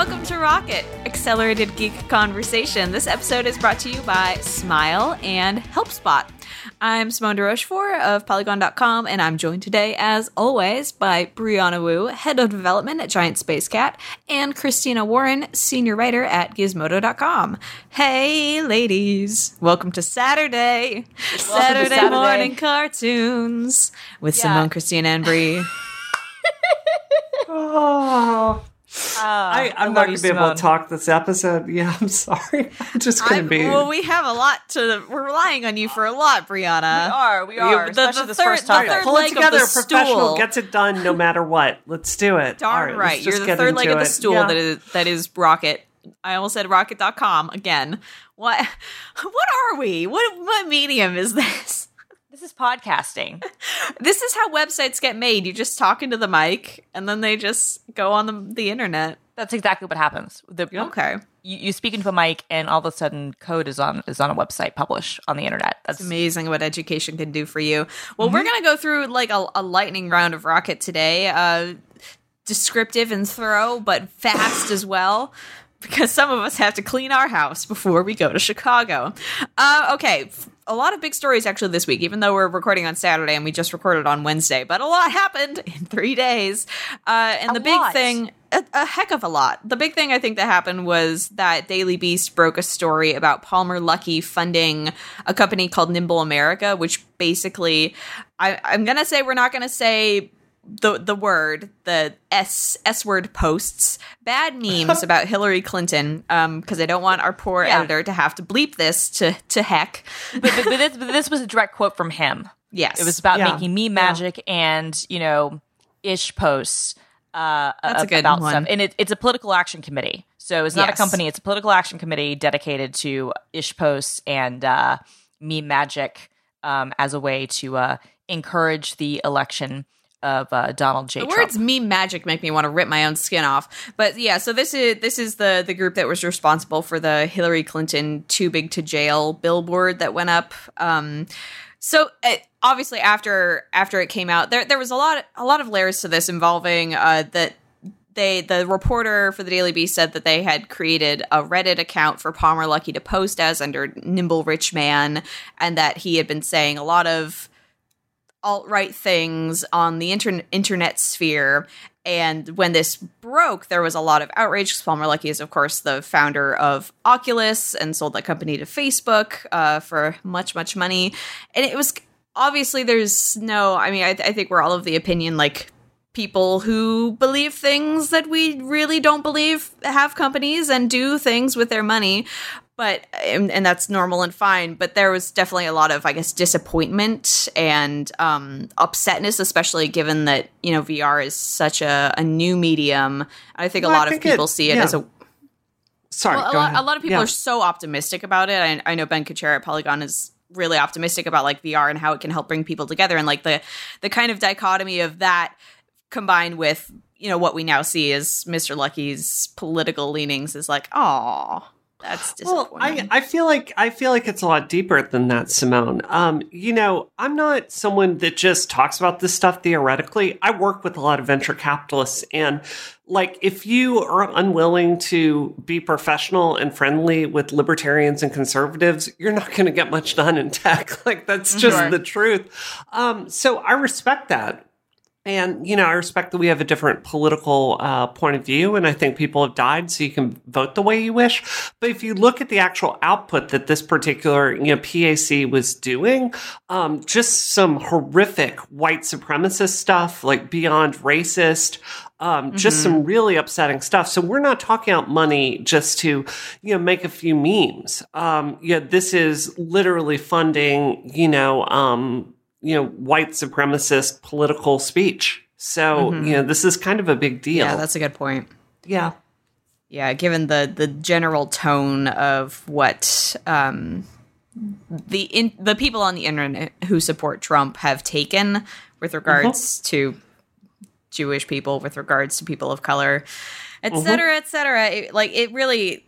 welcome to Rocket, Accelerated Geek Conversation. This episode is brought to you by Smile and HelpSpot. I'm Simone de Rochefort of Polygon.com, and I'm joined today, as always, by Brianna Wu, Head of Development at Giant Space Cat, and Christina Warren, Senior Writer at Gizmodo.com. Hey, ladies. Welcome to Saturday. Saturday, Saturday. morning cartoons with Yeah. Simone, Christina, and Brie. Oh, Uh, I, I'm not going to be able to talk this episode. Yeah, I'm sorry. I'm just going I'm- to be. well, we have a lot to. We're relying on you for a lot, Brianna. We are, we are, You- the- especially the this third- first the third Pull leg it of the professional stool. gets it done no matter what. Let's do it. Darn All right. right. You're the third leg into of the stool Yeah. that is that is Rocket. I almost said rocket.com again. What what are we? What what medium is this? This is podcasting. This is how websites get made. You just talk into the mic and then they just go on the, the internet. That's exactly what happens. The, Okay. you, you speak into a mic, and all of a sudden, code is on is on a website published on the internet. That's It's amazing what education can do for you. Well, Mm-hmm. we're going to go through like a, a lightning round of Rocket today. Uh, descriptive and thorough, but fast as well. Because some of us have to clean our house before we go to Chicago. Uh, okay, f- a lot of big stories actually this week, even though we're recording on Saturday and we just recorded on Wednesday. But a lot happened in three days. Uh, and A the big lot. thing a, a heck of a lot. The big thing I think that happened was that Daily Beast broke a story about Palmer Luckey funding a company called Nimble America, which basically, I, I'm gonna say we're not gonna say the the word the s s word posts bad memes about Hillary Clinton um because I don't want our poor Yeah. editor to have to bleep this to to heck. but, but, but, this, but this was a direct quote from him. Yes, It was about Yeah. making meme magic and you know ish posts. Uh, That's a good about one. stuff, and it, it's a political action committee. So it's not Yes. a company; it's a political action committee dedicated to ish posts and uh, meme magic um, as a way to uh, encourage the election of uh, Donald J. The Trump. words meme magic make me want to rip my own skin off. But yeah, so this is this is the the group that was responsible for the Hillary Clinton too big to jail billboard that went up. Um so uh, obviously after after it came out there there was a lot a lot of layers to this involving uh that they the reporter for the Daily Beast said that they had created a Reddit account for Palmer Luckey to post as under Nimble Rich Man and that he had been saying a lot of alt right things on the intern- internet sphere. And when this broke, there was a lot of outrage. 'cause Palmer Luckey is, of course, the founder of Oculus and sold that company to Facebook uh, for much, much money. And it was obviously there's no. I mean, I, I think we're all of the opinion like people who believe things that we really don't believe have companies and do things with their money but and, and that's normal and fine but there was definitely a lot of i guess disappointment and um upsetness especially given that you know vr is such a, a new medium i think Well, a lot of think it- people see it yeah. as a Sorry. well, a lot, a lot of people Yeah. are so optimistic about it. I, I know Ben Kuchera at Polygon is really optimistic about like VR and how it can help bring people together, and like the the kind of dichotomy of that combined with you know what we now see as Mr. Luckey's political leanings is like, oh, that's Well. I, I feel like I feel like it's a lot deeper than that, Simone. Um, you know, I'm not someone that just talks about this stuff theoretically. I work with a lot of venture capitalists, and like, if you are unwilling to be professional and friendly with libertarians and conservatives, you're not going to get much done in tech. Like, that's just Sure. the truth. Um, so I respect that. And, you know, I respect that we have a different political uh, point of view, and I think people have died, so you can vote the way you wish. But if you look at the actual output that this particular, you know, PAC was doing, um, just some horrific white supremacist stuff, like beyond racist, um, just some really upsetting stuff. So we're not talking about money just to, you know, make a few memes. Um, yeah, this is literally funding, you know, um, you know, white supremacist political speech. So, mm-hmm. you know, this is kind of a big deal. yeah, that's a good point. yeah. Yeah, given the the general tone of what um, the in, the people on the internet who support Trump have taken with regards mm-hmm. to Jewish people, with regards to people of color, et mm-hmm. cetera, et cetera. It, like it really,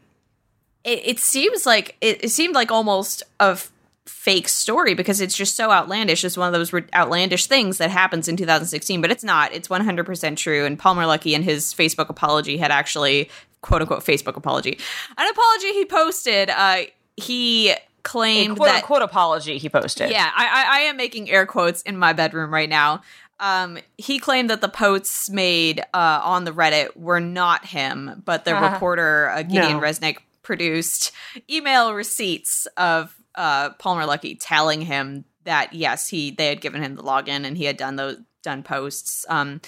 it, it seems like it, it seemed like almost a f- fake story because it's just so outlandish. It's one of those outlandish things that happens in 2016, but it's not. It's 100% true. And Palmer Luckey in his Facebook apology had actually quote unquote Facebook apology. An apology he posted. Uh, he claimed a quote that unquote apology he posted. yeah, I, I, I am making air quotes in my bedroom right now. Um, he claimed that the posts made uh, on the Reddit were not him, but the Uh-huh. reporter uh, Gideon No. Resnick produced email receipts of uh, Palmer Luckey telling him that yes, he they had given him the login and he had done those done posts um,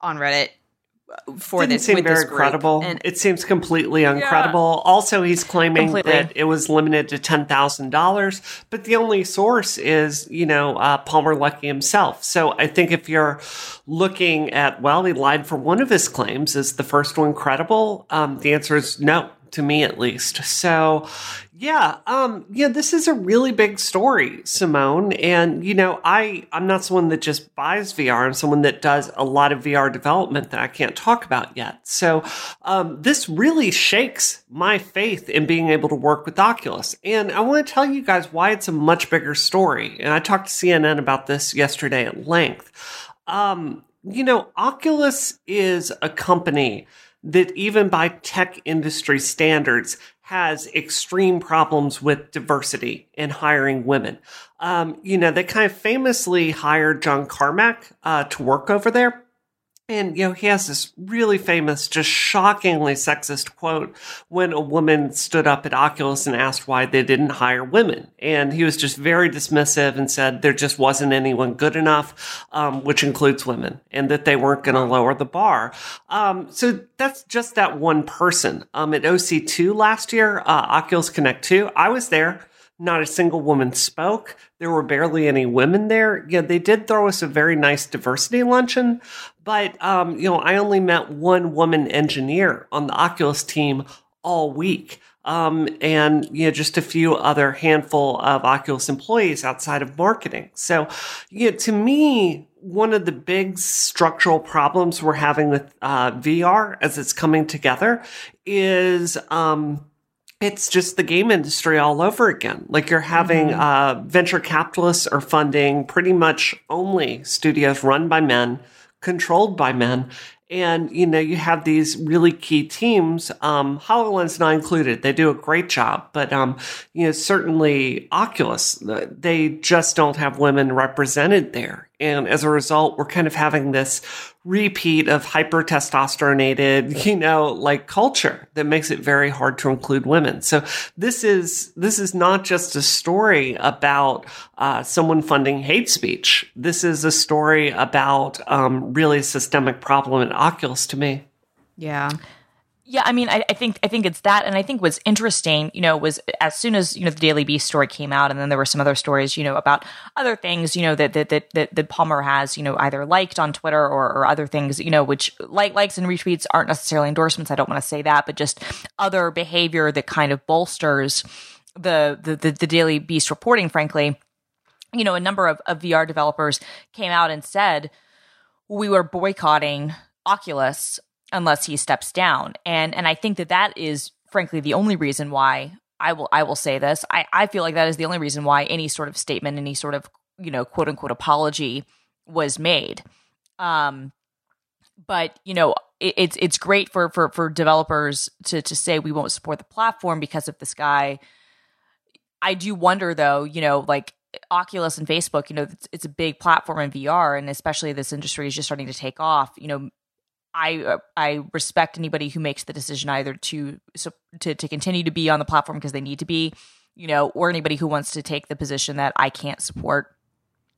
on Reddit for Didn't this seem with very this credible. And it seems completely uncredible. Also, he's claiming Completely. that it was limited to ten thousand dollars, but the only source is you know uh, Palmer Luckey himself. So I think if you're looking at well, he lied for one of his claims, is the first one credible? Um, the answer is no to me at least. So yeah, um, yeah, this is a really big story, Simone. And you know, I I'm not someone that just buys VR. I'm someone that does a lot of VR development that I can't talk about yet. So um, this really shakes my faith in being able to work with Oculus. And I want to tell you guys why it's a much bigger story. And I talked to CNN about this yesterday at length. Um, you know, Oculus is a company that even by tech industry standards has extreme problems with diversity in hiring women. Um, you know, they kind of famously hired John Carmack uh, to work over there. And, you know, he has this really famous, just shockingly sexist quote when a woman stood up at Oculus and asked why they didn't hire women. And he was just very dismissive and said there just wasn't anyone good enough, um, which includes women, and that they weren't going to lower the bar. Um, so that's just that one person. Um, at OC2 last year, uh, Oculus Connect 2, I was there. Not a single woman spoke. There were barely any women there. Yeah, they did throw us a very nice diversity luncheon, but um, you know, I only met one woman engineer on the Oculus team all week. Um, and you know, just a few other handful of Oculus employees outside of marketing. So, you know, to me, one of the big structural problems we're having with uh, VR as it's coming together is um, it's just the game industry all over again. Like you're having uh, venture capitalists are funding pretty much only studios run by men, controlled by men. And, you know, you have these really key teams, um, HoloLens not included. They do a great job. But, um, you know, certainly Oculus, they just don't have women represented there. And as a result, we're kind of having this repeat of hyper testosteronated, you know, like culture that makes it very hard to include women. So this is, this is not just a story about, uh, someone funding hate speech. This is a story about, um, really systemic problem at Oculus to me. yeah. Yeah, I mean, I, I think I think it's that, and I think what's interesting, you know, was as soon as you know the Daily Beast story came out, and then there were some other stories, you know, about other things, you know, that that that that, that Palmer has, you know, either liked on Twitter or, or other things, you know, which like likes and retweets aren't necessarily endorsements. I don't want to say that, but just other behavior that kind of bolsters the the the, the Daily Beast reporting. Frankly, you know, a number of, of VR developers came out and said we were boycotting Oculus unless he steps down. And and I think that that is frankly the only reason why I will I will say this. I I feel like that is the only reason why any sort of statement, any sort of you know quote unquote apology was made. Um, but you know it, it's it's great for for for developers to to say we won't support the platform because of this guy. I do wonder though, you know, like Oculus and Facebook, you know, it's, it's a big platform in VR, and especially this industry is just starting to take off. You know, I uh, I respect anybody who makes the decision either to so, to to continue to be on the platform because they need to be, you know, or anybody who wants to take the position that I can't support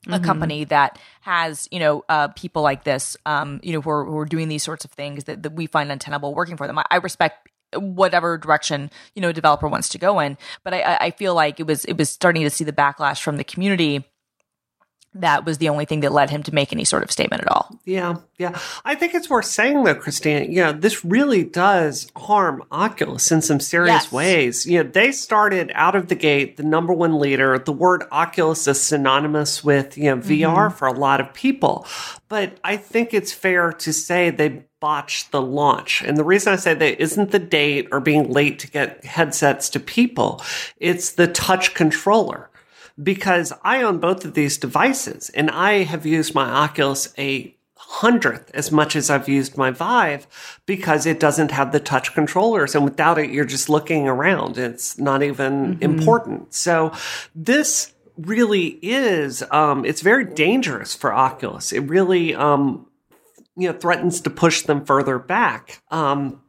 a company that has you know uh, people like this, um, you know, who are, who are doing these sorts of things that, that we find untenable working for them. I, I respect whatever direction you know a developer wants to go in, but I- I, I feel like it was it was starting to see the backlash from the community. That was the only thing that led him to make any sort of statement at all. Yeah, yeah. I think it's worth saying though, Christina, you know, this really does harm Oculus in some serious Yes. ways. You know, they started out of the gate the number one leader. The word Oculus is synonymous with, you know, VR mm-hmm. for a lot of people. But I think it's fair to say they botched the launch. And the reason I say that isn't the date or being late to get headsets to people. It's the touch controller because I own both of these devices and I have used my Oculus a hundredth as much as I've used my Vive because it doesn't have the touch controllers. And without it, you're just looking around. It's not even mm-hmm. important. So this really is, um, it's very dangerous for Oculus. It really, um, you know, threatens to push them further back. Um,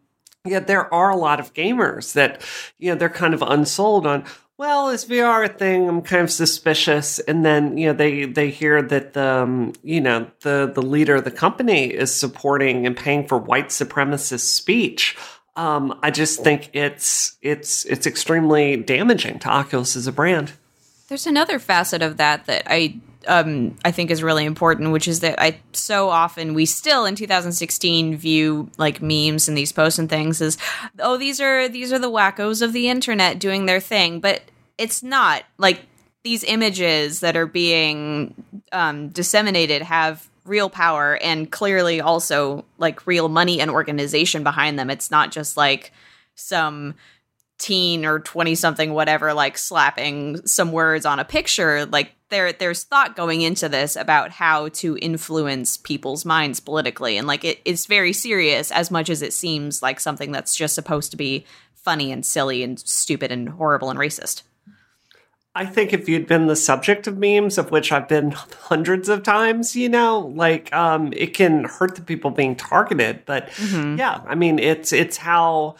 yeah, there are a lot of gamers that, you know, they're kind of unsold on, well, this VR thing, I'm kind of suspicious. And then, you know, they, they hear that the, um, you know, the, the leader of the company is supporting and paying for white supremacist speech. Um, I just think it's, it's, it's extremely damaging to Oculus as a brand. There's another facet of that that I um, I think is really important, which is that I so often we still in 2016 view like memes and these posts and things as oh these are these are the wackos of the internet doing their thing, but it's not like these images that are being um, disseminated have real power and clearly also like real money and organization behind them. It's not just like some teen or 20 something whatever like slapping some words on a picture like there there's thought going into this about how to influence people's minds politically. And like it, it's very serious as much as it seems like something that's just supposed to be funny and silly and stupid and horrible and racist I think if you'd been the subject of memes, of which I've been hundreds of times, you know, like um, it can hurt the people being targeted. But mm-hmm. yeah, I mean, it's it's how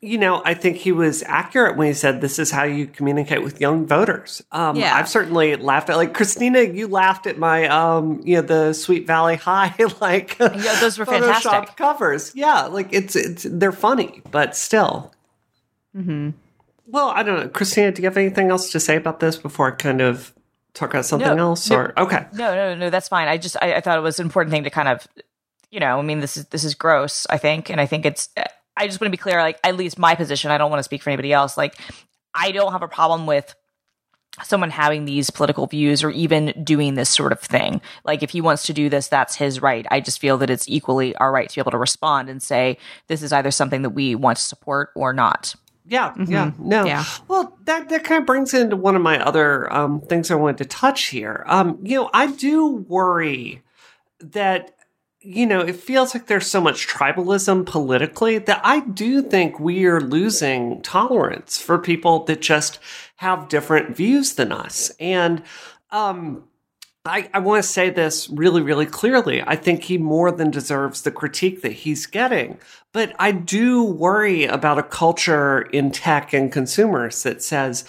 you know. I think he was accurate when he said this is how you communicate with young voters. Um, yeah. I've certainly laughed at like Christina. You laughed at my um, you know, the Sweet Valley High like yeah, those were fantastic covers. Yeah, like it's it's they're funny, but still. Hmm. Well, I don't know. Christina, do you have anything else to say about this before I kind of talk about something no, else? Or no, okay. No, no, no, that's fine. I just I, I, thought it was an important thing to kind of you know, I mean this is this is gross, I think. And I think it's I just want to be clear, like at least my position, I don't want to speak for anybody else. Like I don't have a problem with someone having these political views or even doing this sort of thing. Like if he wants to do this, that's his right. I just feel that it's equally our right to be able to respond and say, this is either something that we want to support or not. Yeah, mm-hmm. yeah, no. Yeah. Well, that that kind of brings into one of my other um, things I wanted to touch here. Um, you know, I do worry that you know it feels like there's so much tribalism politically that I do think we are losing tolerance for people that just have different views than us, and um, I, I want to say this really, really clearly. I think he more than deserves the critique that he's getting. But I do worry about a culture in tech and consumers that says,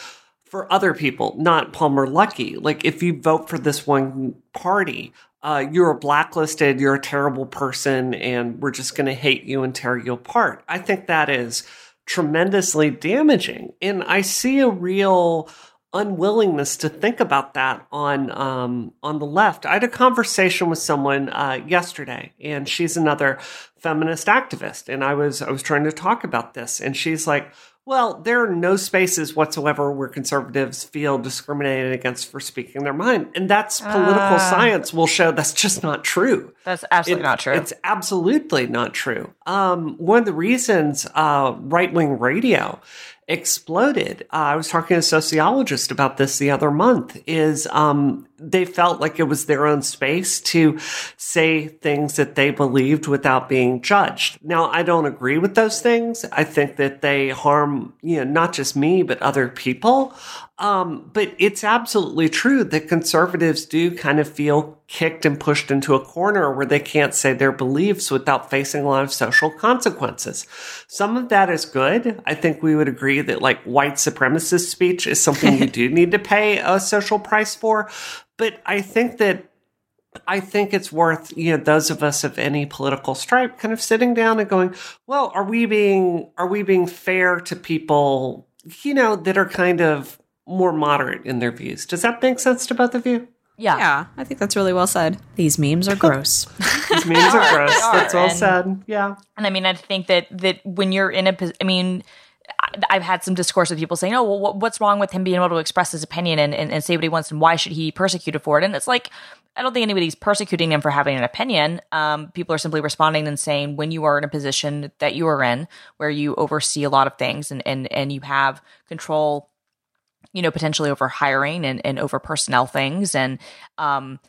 for other people, not Palmer Luckey, like if you vote for this one party, uh, you're blacklisted, you're a terrible person, and we're just going to hate you and tear you apart. I think that is tremendously damaging. And I see a real unwillingness to think about that on um, on the left. I had a conversation with someone uh, yesterday, and she's another feminist activist, and I was I was trying to talk about this, and she's like. Well, there are no spaces whatsoever where conservatives feel discriminated against for speaking their mind. And that's political uh, science will show that's just not true. That's absolutely it, not true. It's absolutely not true. Um, one of the reasons uh, right wing radio exploded. Uh, I was talking to a sociologist about this the other month. Is um, they felt like it was their own space to say things that they believed without being judged. Now, I don't agree with those things. I think that they harm, you know, not just me but other people. Um, but it's absolutely true that conservatives do kind of feel kicked and pushed into a corner where they can't say their beliefs without facing a lot of social consequences. Some of that is good. I think we would agree that like white supremacist speech is something you do need to pay a social price for. But I think that I think it's worth, you know, those of us of any political stripe kind of sitting down and going, well, are we being, are we being fair to people, you know, that are kind of more moderate in their views. Does that make sense to both of you? Yeah. Yeah, I think that's really well said. These memes are gross. These memes are gross. That's well and, said. Yeah. And I mean, I think that that when you're in a I mean, I've had some discourse with people saying, "Oh, well, what's wrong with him being able to express his opinion and, and, and say what he wants, and why should he be persecuted for it?" And it's like, I don't think anybody's persecuting him for having an opinion. Um, people are simply responding and saying, when you are in a position that you are in, where you oversee a lot of things and and and you have control you know, potentially over hiring and, and over personnel things. And um,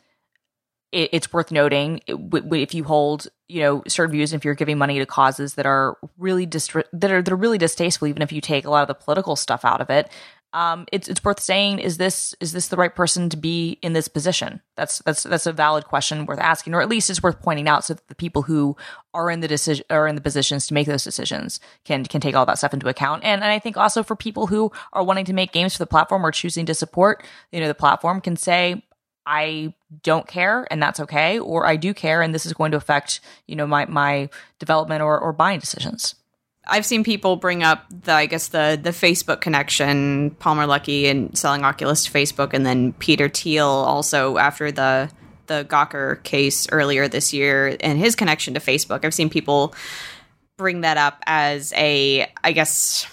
it, it's worth noting if you hold you know certain views, if you're giving money to causes that are really dist- that are that are really distasteful, even if you take a lot of the political stuff out of it, um, it's it's worth saying is this is this the right person to be in this position? That's that's that's a valid question worth asking, or at least it's worth pointing out, so that the people who are in the decision are in the positions to make those decisions can can take all that stuff into account. And, and I think also for people who are wanting to make games for the platform or choosing to support you know the platform can say I don't care and that's okay, or I do care and this is going to affect you know my my development or or buying decisions. I've seen people bring up the I guess the the Facebook connection, Palmer Luckey and selling Oculus to Facebook, and then Peter Thiel also after the the Gawker case earlier this year and his connection to Facebook. I've seen people bring that up as a I guess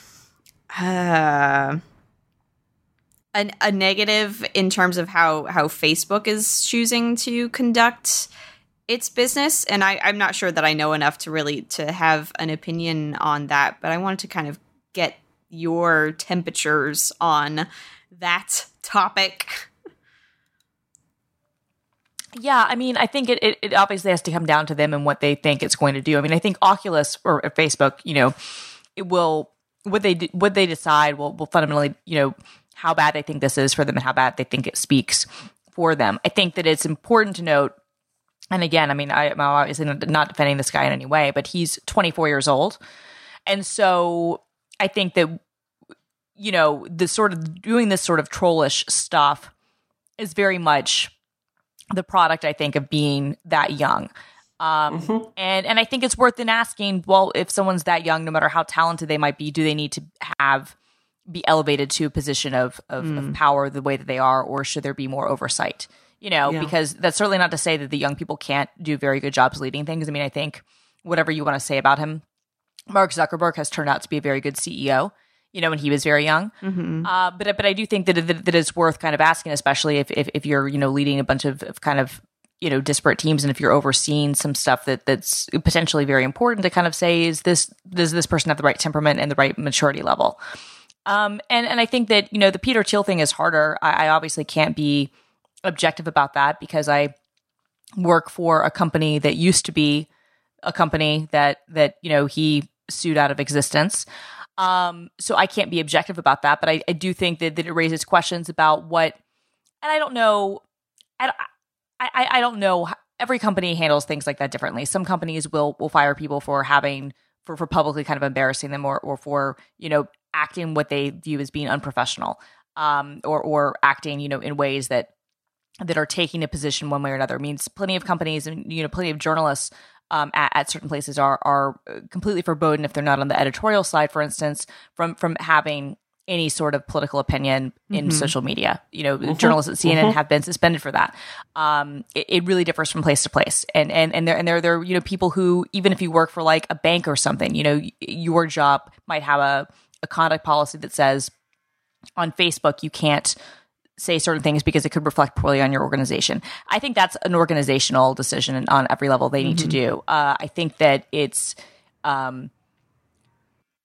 uh, a, a negative in terms of how how Facebook is choosing to conduct its business and I, i'm not sure that i know enough to really to have an opinion on that but i wanted to kind of get your temperatures on that topic. Yeah i mean i think it, it, it obviously has to come down to them and what they think it's going to do. I mean i think oculus or facebook you know it will what they what they decide will will fundamentally you know how bad they think this is for them and how bad they think it speaks for them. I think that it's important to note and again, I mean, I, am obviously not defending this guy in any way, but he's 24 years old. And so I think that, you know, the sort of doing this sort of trollish stuff is very much the product, I think, of being that young. Um, mm-hmm. and, and I think it's worth in asking, well, if someone's that young, no matter how talented they might be, do they need to have be elevated to a position of, of, mm. of power the way that they are, or should there be more oversight? You know, yeah. because that's certainly not to say that the young people can't do very good jobs leading things. I mean, I think whatever you want to say about him, Mark Zuckerberg has turned out to be a very good CEO. You know, when he was very young, mm-hmm. uh, but but I do think that, that that it's worth kind of asking, especially if if, if you're you know leading a bunch of, of kind of you know disparate teams and if you're overseeing some stuff that that's potentially very important to kind of say is this does this person have the right temperament and the right maturity level um and and i think that you know the peter thiel thing is harder i, I obviously can't be objective about that because I work for a company that used to be a company that that you know he sued out of existence. Um, so I can't be objective about that, but I, I do think that, that it raises questions about what, and I don't know, I, I, I don't know. Every company handles things like that differently. Some companies will will fire people for having for for publicly kind of embarrassing them or or for you know acting what they view as being unprofessional, um, or or acting you know in ways that that are taking a position one way or another. I mean, plenty of companies and you know, plenty of journalists um, at, at, certain places are are completely forbidden if they're not on the editorial side, for instance, from from having any sort of political opinion in mm-hmm. social media. You know, mm-hmm. journalists at CNN mm-hmm. have been suspended for that. Um, it, it, really differs from place to place, and and and there and there there you know people who even if you work for like a bank or something, you know, your job might have a a conduct policy that says on Facebook you can't say certain things because it could reflect poorly on your organization. I think that's an organizational decision on every level they need mm-hmm. to do. Uh, I think that it's, um,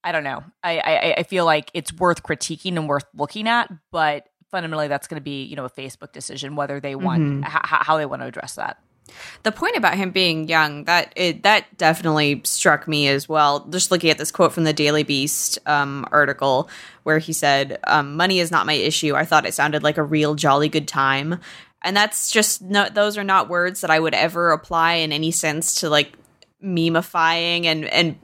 I don't know. I, I, I feel like it's worth critiquing and worth looking at, but fundamentally, that's going to be you know a Facebook decision whether they want mm-hmm. h- how they want to address that. The point about him being young that it, that definitely struck me as well. Just looking at this quote from the Daily Beast um, article where he said, um, "Money is not my issue." I thought it sounded like a real jolly good time, and that's just no. Those are not words that I would ever apply in any sense to like memifying and and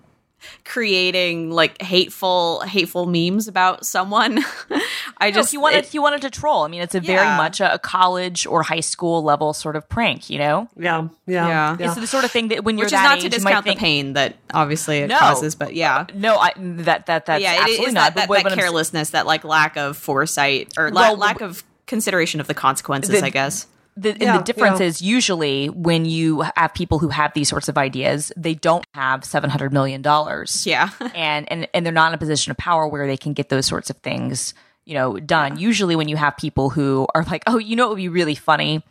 creating like hateful hateful memes about someone. I just no, he wanted it, he wanted to troll. I mean, it's a yeah. very much a, a, college or high school level sort of prank, you know? Yeah, yeah, yeah. It's the sort of thing that when you're Which is not age, to discount think, the pain that obviously it no, causes, but yeah, uh, no, I, that that that's yeah, absolutely not. That, that, that carelessness, that like lack of foresight or well, la- lack of consideration of the consequences. The, I guess the, yeah, the difference yeah. is usually when you have people who have these sorts of ideas, they don't have seven hundred million dollars. Yeah, and and and they're not in a position of power where they can get those sorts of things, you know, done. Yeah. Usually, when you have people who are like, "Oh, you know, it would be really funny.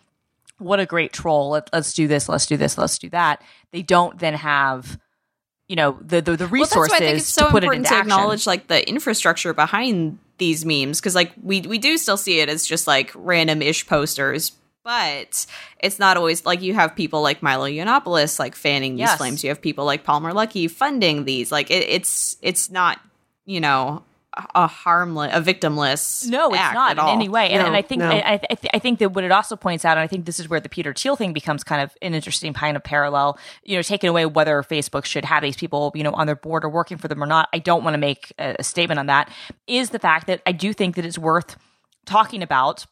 What a great troll! Let, let's do this. Let's do this. Let's do that." They don't then have you know the the, the resources well, that's why I think it's so to put important it into to acknowledge like the infrastructure behind these memes because like we we do still see it as just like random ish posters but it's not always like you have people like Milo Yiannopoulos like fanning these Yes. flames. You have people like Palmer Luckey funding these. Like it, it's it's not you know a harmless, a victimless. No, it's act not at in all. any way. And, No, and I think no. I, I, th- I think that what it also points out, and I think this is where the Peter Thiel thing becomes kind of an interesting kind of parallel. You know, taking away whether Facebook should have these people, you know, on their board or working for them or not. I don't want to make a, a statement on that. Is the fact that I do think that it's worth talking about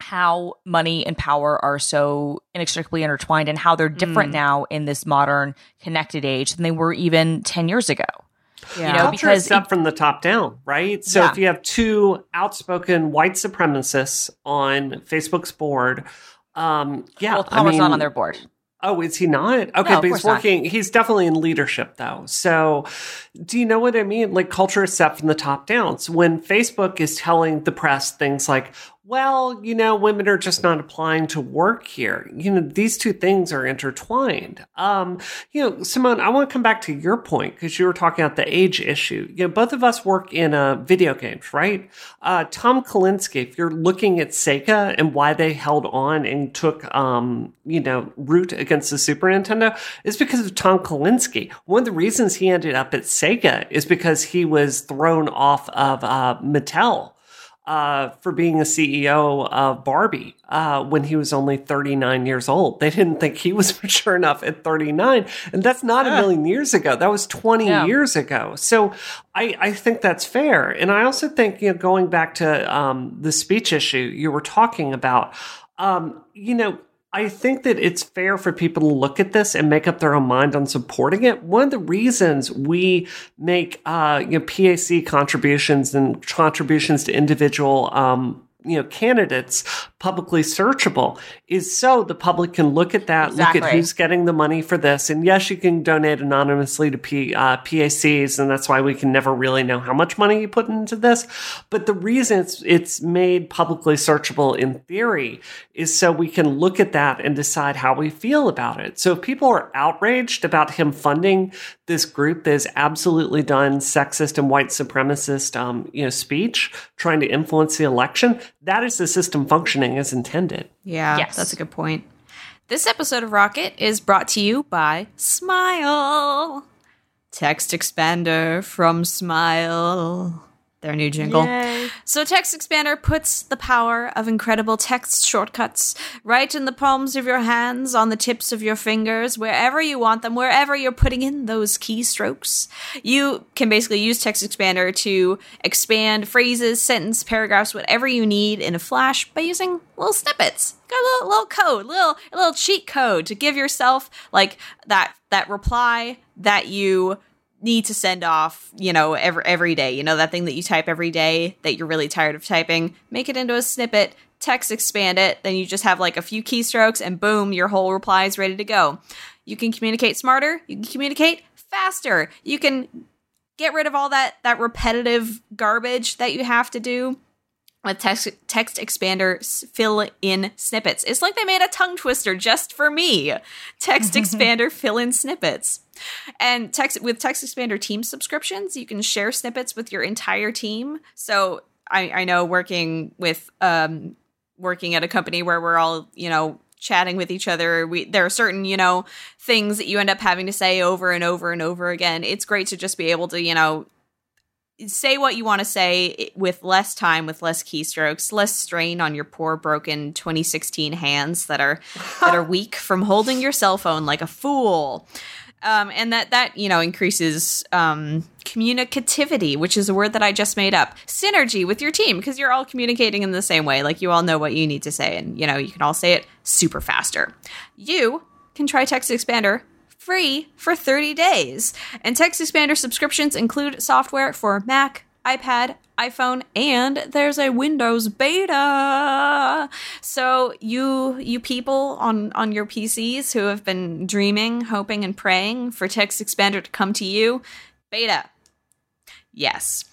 how money and power are so inextricably intertwined and how they're different mm. now in this modern connected age than they were even 10 years ago. Yeah. You know, Culture because is set from the top down, right? So Yeah. if you have two outspoken white supremacists on Facebook's board, um, yeah, well, I Palmer's not mean- on their board. Oh, is he not? Okay, No, but he's course not. working. He's definitely in leadership, though. So, do you know what I mean? Like, culture is set from the top down. So, when Facebook is telling the press things like, well, you know, women are just not applying to work here, you know, these two things are intertwined. Um, you know, Simone, I want to come back to your point because you were talking about the age issue. You know, both of us work in uh, video games, right? Uh, Tom Kalinske, if you're looking at Sega and why they held on and took, um, you know, root against the Super Nintendo is because of Tom Kalinske. One of the reasons he ended up at Sega is because he was thrown off of uh, Mattel uh, for being a CEO of Barbie uh, when he was only 39 years old. They didn't think he was mature enough at 39. And that's not a million years ago. That was 20 Yeah. years ago. So I, I think that's fair. And I also think, you know, going back to um, the speech issue you were talking about, um, you know, I think that it's fair for people to look at this and make up their own mind on supporting it. One of the reasons we make uh, you know, PAC contributions and contributions to individual um, you know candidates publicly searchable is so the public can look at that, look at who's getting the money for this, and yes, you can donate anonymously to P, uh, PACs, and that's why we can never really know how much money you put into this. But the reason it's it's made publicly searchable in theory is so we can look at that and decide how we feel about it. So if people are outraged about him funding this group that has absolutely done sexist and white supremacist, um, you know, speech, trying to influence the election, that is the system functioning as intended. Yeah, Yes. that's a good point. This episode of Rocket is brought to you by Smile. Text expander from Smile. Their new jingle. So Text Expander puts the power of incredible text shortcuts right in the palms of your hands, on the tips of your fingers, wherever you want them, wherever you're putting in those keystrokes. You can basically use Text Expander to expand phrases, sentence, paragraphs, whatever you need in a flash by using little snippets. Got a little, little code, little a little cheat code to give yourself like that that reply that you need to send off, you know, every every day. You know that thing that you type every day that you're really tired of typing. Make it into a snippet, text expand it, then you just have like a few keystrokes and boom, your whole reply is ready to go. You can communicate smarter, you can communicate faster. You can get rid of all that that repetitive garbage that you have to do with text text expander fill in snippets. It's like they made a tongue twister just for me. Text expander fill in snippets. And text with text expander team subscriptions, you can share snippets with your entire team. So I, I know working with um working at a company where we're all, you know, chatting with each other, we there are certain, you know, things that you end up having to say over and over and over again. It's great to just be able to, you know, say what you want to say with less time, with less keystrokes, less strain on your poor broken 2016 hands that are that are weak from holding your cell phone like a fool. Um, and that that you know increases um, communicativity, which is a word that I just made up. Synergy with your team because you're all communicating in the same way. Like you all know what you need to say, and you know you can all say it super faster. You can try Text Expander free for 30 days. And Text Expander subscriptions include software for Mac, iPad, iPhone, and there's a Windows beta. So you you people on on your PCs who have been dreaming, hoping and praying for Text Expander to come to you, beta. Yes.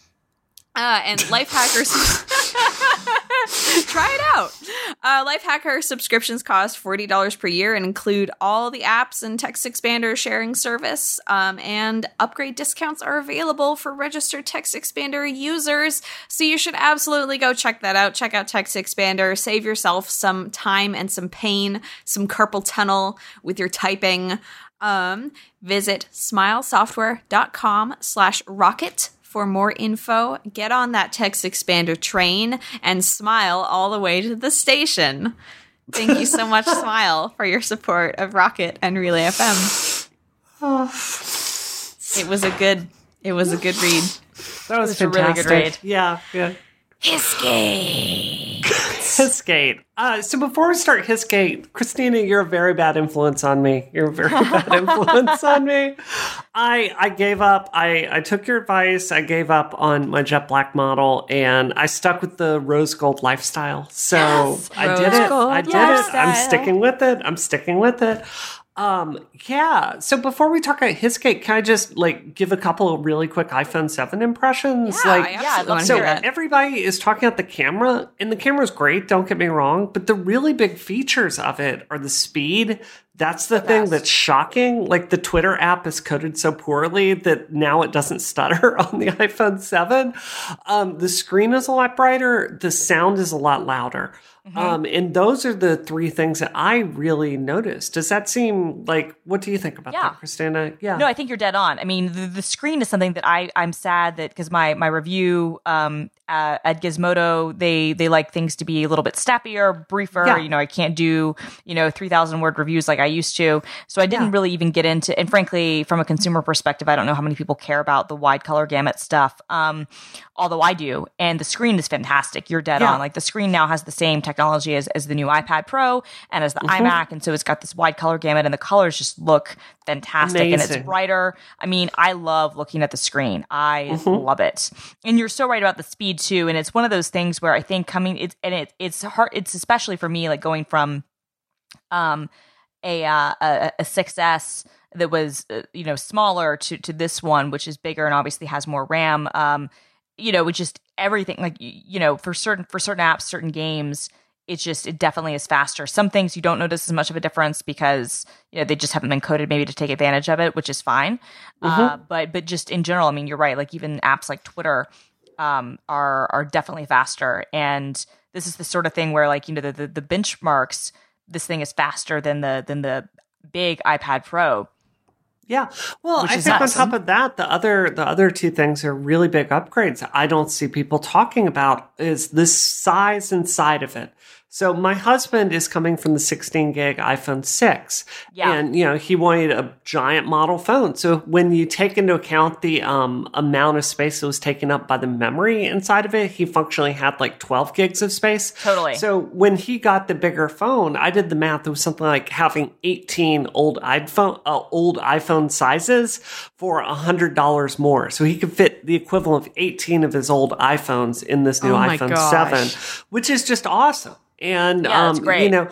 Uh, and life hackers Try it out. Uh, Lifehacker subscriptions cost $40 per year and include all the apps and text expander sharing service. Um, and upgrade discounts are available for registered text expander users. So you should absolutely go check that out. Check out text expander. Save yourself some time and some pain, some carpal tunnel with your typing. Um, visit smilesoftware.com slash rocket for more info. Get on that text expander train and smile all the way to the station. Thank you so much, Smile, for your support of Rocket and Relay FM. It was a good it was a good read. That was, was a really good fantastic. Yeah, yeah. Hissgate. Hissgate. Uh, so before we start Hissgate, Christina, you're a very bad influence on me. You're a very bad influence on me. I I gave up. I I took your advice. I gave up on my jet black model, and I stuck with the rose gold lifestyle. So Yes, I did it. I did it. I'm sticking with it. I'm sticking with it. Um, yeah. So before we talk about Hissgate, can I just like give a couple of really quick iPhone 7 impressions? Yeah, like I I'd absolutely love want to to so everybody is talking about the camera, and the camera's great. Don't get me wrong, but the really big features of it are the speed. That's the thing best. that's shocking. Like the Twitter app is coded so poorly that now it doesn't stutter on the iPhone 7. Um, the screen is a lot brighter. The sound is a lot louder. Mm-hmm. Um, and those are the three things that I really noticed. Does that seem like, what do you think about Yeah. that, Christina? Yeah. No, I think you're dead on. I mean, the, the screen is something that I I'm sad that because my my review um uh, at Gizmodo they they like things to be a little bit snappier, briefer. Yeah. You know, I can't do you know three thousand word reviews like I used to. So I didn't Yeah. really even get into. And frankly, from a consumer perspective, I don't know how many people care about the wide color gamut stuff. Um, although I do, and the screen is fantastic. You're dead Yeah. on. Like the screen now has the same technology as as the new iPad Pro and as the Mm-hmm. iMac, and so it's got this wide color gamut, and the colors just look fantastic, and it's brighter. I mean, I love looking at the screen. I Mm-hmm. love it. And you're so right about the speed too. And it's one of those things where I think coming it's and it it's hard it's especially for me like going from um a uh, a, a 6S that was uh, you know smaller to to this one which is bigger and obviously has more RAM um you know it's just everything like you know for certain for certain apps certain games it's just it definitely is faster some things you don't notice as much of a difference because you know they just haven't been coded maybe to take advantage of it which is fine uh, but but just in general i mean you're right like even apps like twitter um, are are definitely faster. And this is the sort of thing where like you know the, the the benchmarks. This thing is faster than the than the big iPad Pro. Yeah. Well, Which I think awesome. on top of that, the other the other two things are really big upgrades I don't see people talking about is the size inside of it. So my husband is coming from the 16 gig iPhone 6. Yeah. And you know, he wanted a giant model phone. So when you take into account the um, amount of space that was taken up by the memory inside of it, he functionally had like 12 gigs of space. Totally. So when he got the bigger phone, I did the math. It was something like having 18 old iPhone, uh, old iPhone sizes for $100 more. So he could fit the equivalent of 18 of his old iPhones in this new Oh iPhone gosh. 7, which is just awesome. And, Yeah, um, you know,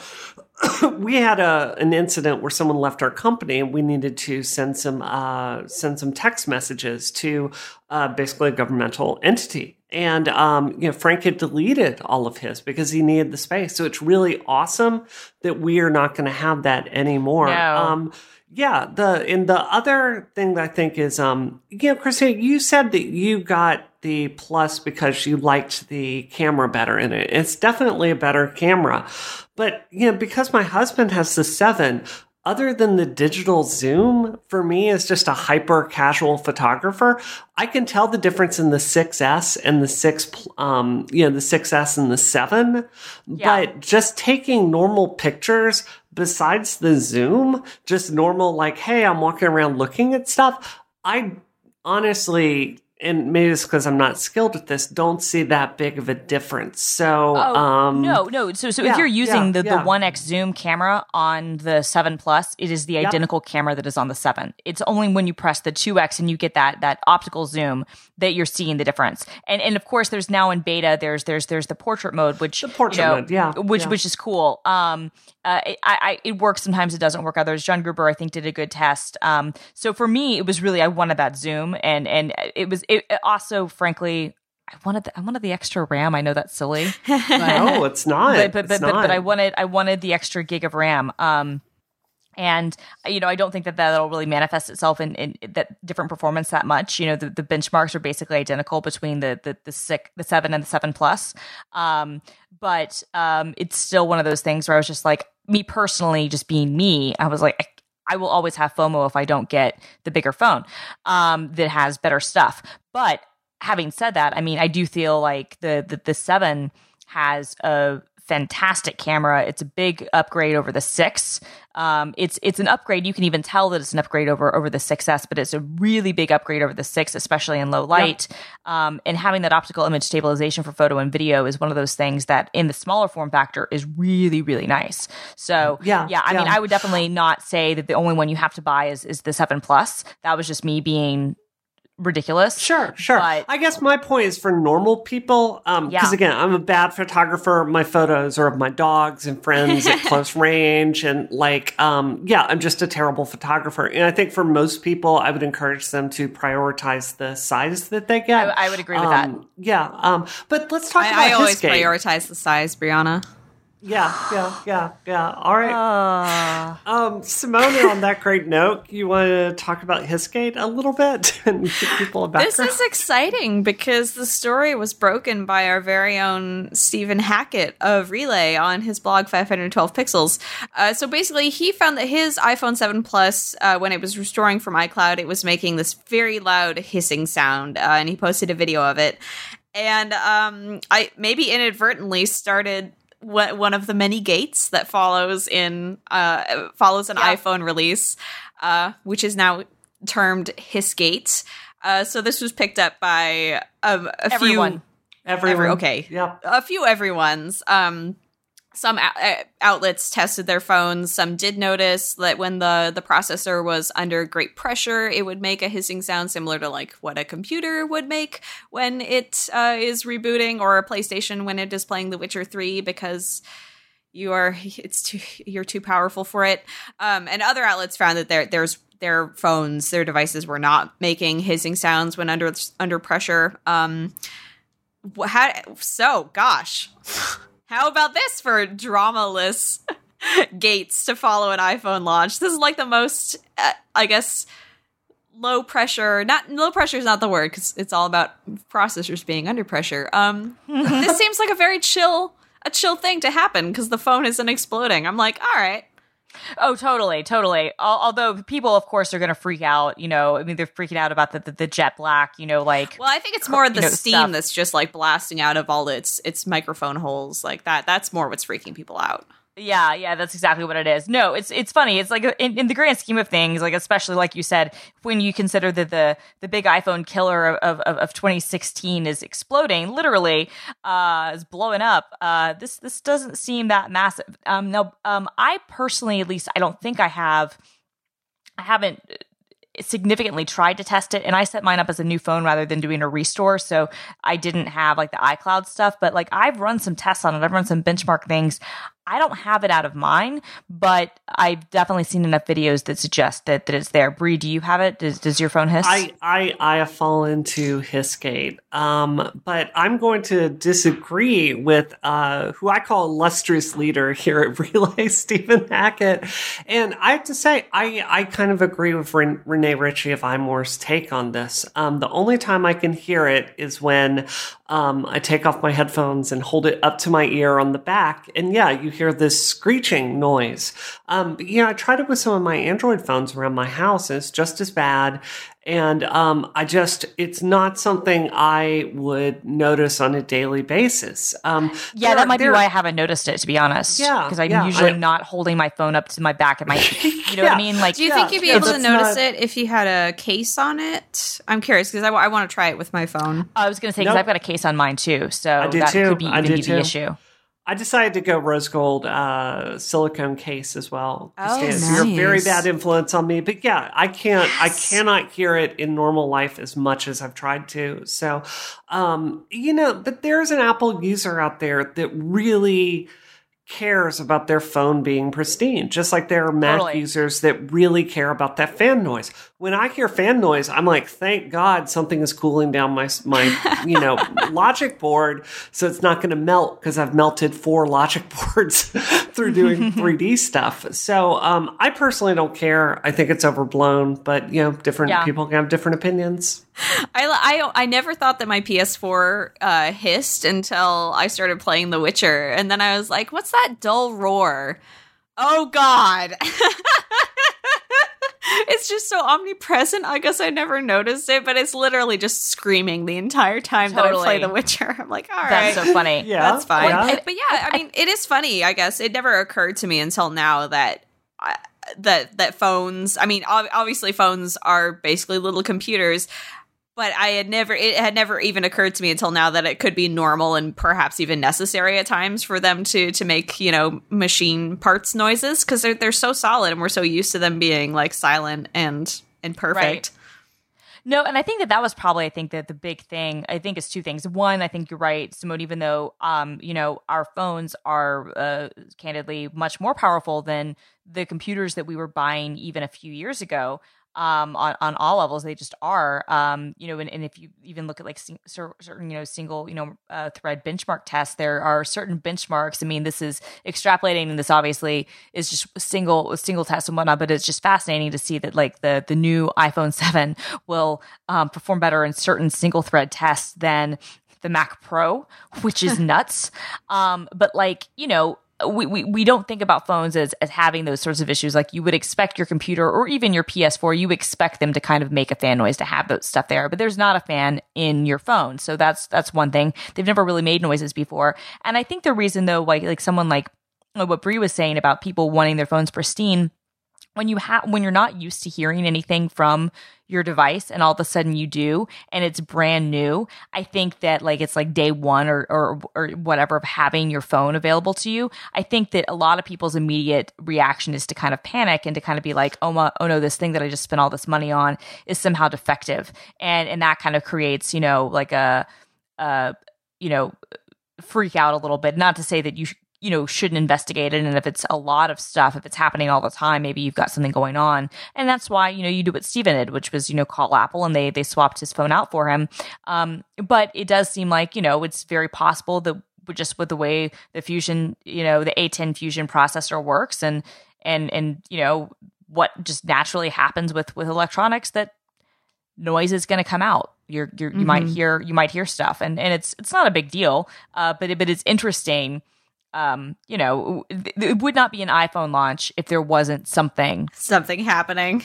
we had a an incident where someone left our company and we needed to send some uh, send some text messages to uh, basically a governmental entity. And um, you know, Frank had deleted all of his because he needed the space. So it's really awesome that we are not going to have that anymore. No. Um, yeah, the and the other thing that I think is, um, you know, Christina, you said that you got the plus because you liked the camera better in it. It's definitely a better camera, but you know, because my husband has the seven. Other than the digital zoom, for me as just a hyper casual photographer, I can tell the difference in the 6S and the 6, um, you know, the 6S and the 7. Yeah. But just taking normal pictures besides the zoom, just normal, like, hey, I'm walking around looking at stuff. I honestly, and maybe it's because I'm not skilled at this, don't see that big of a difference. So, Oh um, no, no. So so yeah, if you're using yeah, the yeah. the One X zoom camera on the Seven Plus, it is the identical camera that is on the Seven. It's only when you press the Two X and you get that that optical zoom that you're seeing the difference. And and of course, there's now in beta there's there's there's the portrait mode, which the portrait mode, yeah, which yeah. which is cool. Um, uh, it, I, I it works sometimes, it doesn't work others. John Gruber, I think, did a good test. Um, so for me, it was really I wanted that zoom, and and it was it also, frankly, I wanted the, I wanted the extra RAM. I know that's silly. No, it's not. But but but, but, but, I wanted I wanted the extra gig of RAM. Um, and you know, I don't think that that'll really manifest itself in, in that different performance that much. You know, the, the benchmarks are basically identical between the the the six, the seven and the seven plus. Um, but um, it's still one of those things where I was just like, me personally, just being me, I was like, I, I will always have FOMO if I don't get the bigger phone um, that has better stuff. But having said that, I mean, I do feel like the the, the seven has a fantastic camera. It's a big upgrade over the six. Um, it's it's an upgrade. You can even tell that it's an upgrade over over the 6S, but it's a really big upgrade over the six, especially in low light. Yep. Um, and having that optical image stabilization for photo and video is one of those things that in the smaller form factor is really really nice. So yeah, yeah. I yeah. mean, I would definitely not say that the only one you have to buy is is the seven plus. That was just me being ridiculous. Sure, sure. But, I guess my point is for normal people, because um, yeah. again, I'm a bad photographer. My photos are of my dogs and friends at close range, and like, um, yeah, I'm just a terrible photographer. And I think for most people, I would encourage them to prioritize the size that they get. I, I would agree with um, that. Yeah, um, but let's talk I, about. I always prioritize the size, Brianna. Yeah, yeah, yeah, yeah. All right. Uh, um, Simone, on that great note, you want to talk about Hissgate a little bit and give people a background? This is exciting because the story was broken by our very own Stephen Hackett of Relay on his blog 512 Pixels. Uh, so basically, he found that his iPhone 7 Plus, uh, when it was restoring from iCloud, it was making this very loud hissing sound, uh, and he posted a video of it. And um, I maybe inadvertently started one of the many gates that follows in uh, follows an yeah. iPhone release, uh, which is now termed Hissgate. Uh, so this was picked up by um, a Everyone. few. Everyone. Every, okay. Yeah. A few everyone's. Um, some outlets tested their phones. Some did notice that when the the processor was under great pressure, it would make a hissing sound similar to like what a computer would make when it uh, is rebooting, or a PlayStation when it is playing The Witcher Three, because you are it's too you're too powerful for it. Um, and other outlets found that there there's their phones, their devices were not making hissing sounds when under under pressure. Um, how so? Gosh. How about this for dramaless gates to follow an iPhone launch? This is like the most, uh, I guess, low pressure. Not low pressure is not the word because it's all about processors being under pressure. Um, this seems like a very chill, a chill thing to happen because the phone isn't exploding. I'm like, all right, Oh, totally, totally. Although people, of course, are going to freak out. You know, I mean, they're freaking out about the, the, the jet black. You know, like. Well, I think it's more the know, steam stuff. that's just like blasting out of all its its microphone holes like that. That's more what's freaking people out. Yeah, yeah, that's exactly what it is. No, it's it's funny. It's like in, in, the grand scheme of things, like especially like you said, when you consider that the the big iPhone killer of of, of 2016 is exploding, literally, uh, is blowing up. Uh, this this doesn't seem that massive. Um, now, um, I personally, at least, I don't think I have. I haven't significantly tried to test it and I set mine up as a new phone rather than doing a restore. So I didn't have like the iCloud stuff, but like I've run some tests on it. I've run some benchmark things. I don't have it out of mine, but I've definitely seen enough videos that suggest that, that it's there. Bree, do you have it? Does, does your phone hiss? I, I, I have fallen into Hissgate. Um, but I'm going to disagree with uh, who I call illustrious leader here at Relay, Stephen Hackett. And I have to say, I, I kind of agree with Ren- Rene Ritchie of iMore's take on this. Um, the only time I can hear it is when um, I take off my headphones and hold it up to my ear on the back. And yeah, you hear this screeching noise. Um, but yeah, I tried it with some of my Android phones around my house, and it's just as bad and um, I just it's not something I would notice on a daily basis. Um, yeah, that might be why I haven't noticed it to be honest. Yeah, because I'm yeah, usually I, not holding my phone up to my back at my. You know yeah. what I mean? Like, do you yeah, think you'd be able to notice not, it if you had a case on it? I'm curious because I, I want to try it with my phone. I was going to say because nope. I've got a case on mine too, so that too. could be even be the issue. I decided to go rose gold uh, silicone case as well. Oh, nice. You're a very bad influence on me, but yeah, I can't, yes. I cannot hear it in normal life as much as I've tried to. So, um, you know, but there's an Apple user out there that really cares about their phone being pristine, just like there are Mac Totally. users that really care about that fan noise. When I hear fan noise, I'm like, thank God something is cooling down my my you know logic board, so it's not going to melt because I've melted four logic boards through doing 3D stuff. So um, I personally don't care. I think it's overblown, but you know, different Yeah. people can have different opinions. I, I, I never thought that my PS4 uh, hissed until I started playing The Witcher, and then I was like, "What's that dull roar?" Oh God! It's just so omnipresent. I guess I never noticed it, but it's literally just screaming the entire time that I play The Witcher. I'm like, all right, That's so funny. Yeah, that's fine. yeah. But yeah, I mean, it is funny. I guess it never occurred to me until now that I, that that phones. I mean, ob- obviously, phones are basically little computers. But I had never, it had never even occurred to me until now that it could be normal and perhaps even necessary at times for them to to make you know machine parts noises because they're they're so solid and we're so used to them being like silent and and perfect. No, and I think that that was probably, I think that the big thing, I think is two things. One, I think you're right, Simone, even though, um, you know, our phones are uh, candidly much more powerful than the computers that we were buying even a few years ago. Um, on, on all levels, they just are. Um, you know, and, and if you even look at like sing, certain, you know, single, you know, uh, thread benchmark tests, there are certain benchmarks. I mean, this is extrapolating, and this obviously is just single single tests and whatnot. But it's just fascinating to see that like the the new iPhone Seven will um, perform better in certain single thread tests than the Mac Pro, which is nuts. Um, but like you know, we, we, we don't think about phones as, as having those sorts of issues. Like you would expect your computer or even your PS4, you expect them to kind of make a fan noise to have that stuff there, but there's not a fan in your phone. So that's, that's one thing. They've never really made noises before. And I think the reason though, like, like someone like uh, what Brie was saying about people wanting their phones pristine, when you have when you're not used to hearing anything from your device and all of a sudden you do and it's brand new i think that like it's like day one or or, or whatever of having your phone available to you i think that a lot of people's immediate reaction is to kind of panic and to kind of be like oh my oh no this thing that i just spent all this money on is somehow defective. And and that kind of creates you know like a uh you know freak out a little bit. Not to say that you sh- you know shouldn't investigate it and if it's a lot of stuff if it's happening all the time maybe you've got something going on and that's why you know you do what Stephen did which was you know call apple and they they swapped his phone out for him um but it does seem like you know it's very possible that just with the way the fusion you know the a10 fusion processor works and and and you know what just naturally happens with with electronics that noise is going to come out. You're, you're you might hear you might hear stuff, and and it's it's not a big deal, uh, but it, but it's interesting. Um, you know, it, it would not be an iPhone launch if there wasn't something. Something happening.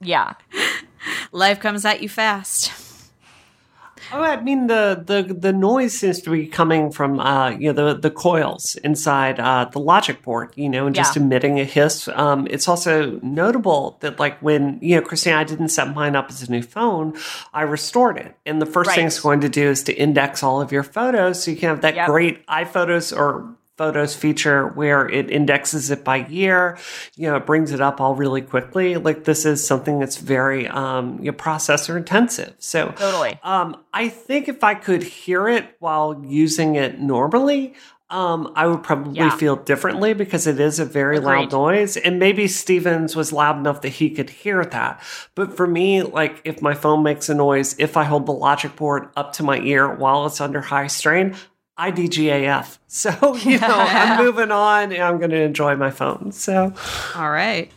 Yeah, Life comes at you fast. Oh, I mean the the the noise seems to be coming from uh, you know the the coils inside uh, the logic board, you know, and just Yeah. emitting a hiss. Um, it's also notable that like when you know Christine, I didn't set mine up as a new phone, I restored it, and the first thing it's going to do is to index all of your photos, so you can have that Yep. great iPhotos or photos feature where it indexes it by year you know it brings it up all really quickly like this is something that's very um you know, processor intensive so Totally. um i think if i could hear it while using it normally um, I would probably Yeah. feel differently because it is a very loud noise. And maybe Stephen's was loud enough that he could hear that. But for me, like if my phone makes a noise, if I hold the logic board up to my ear while it's under high strain, I DGAF. So, you know, I'm moving on and I'm going to enjoy my phone. So, All right.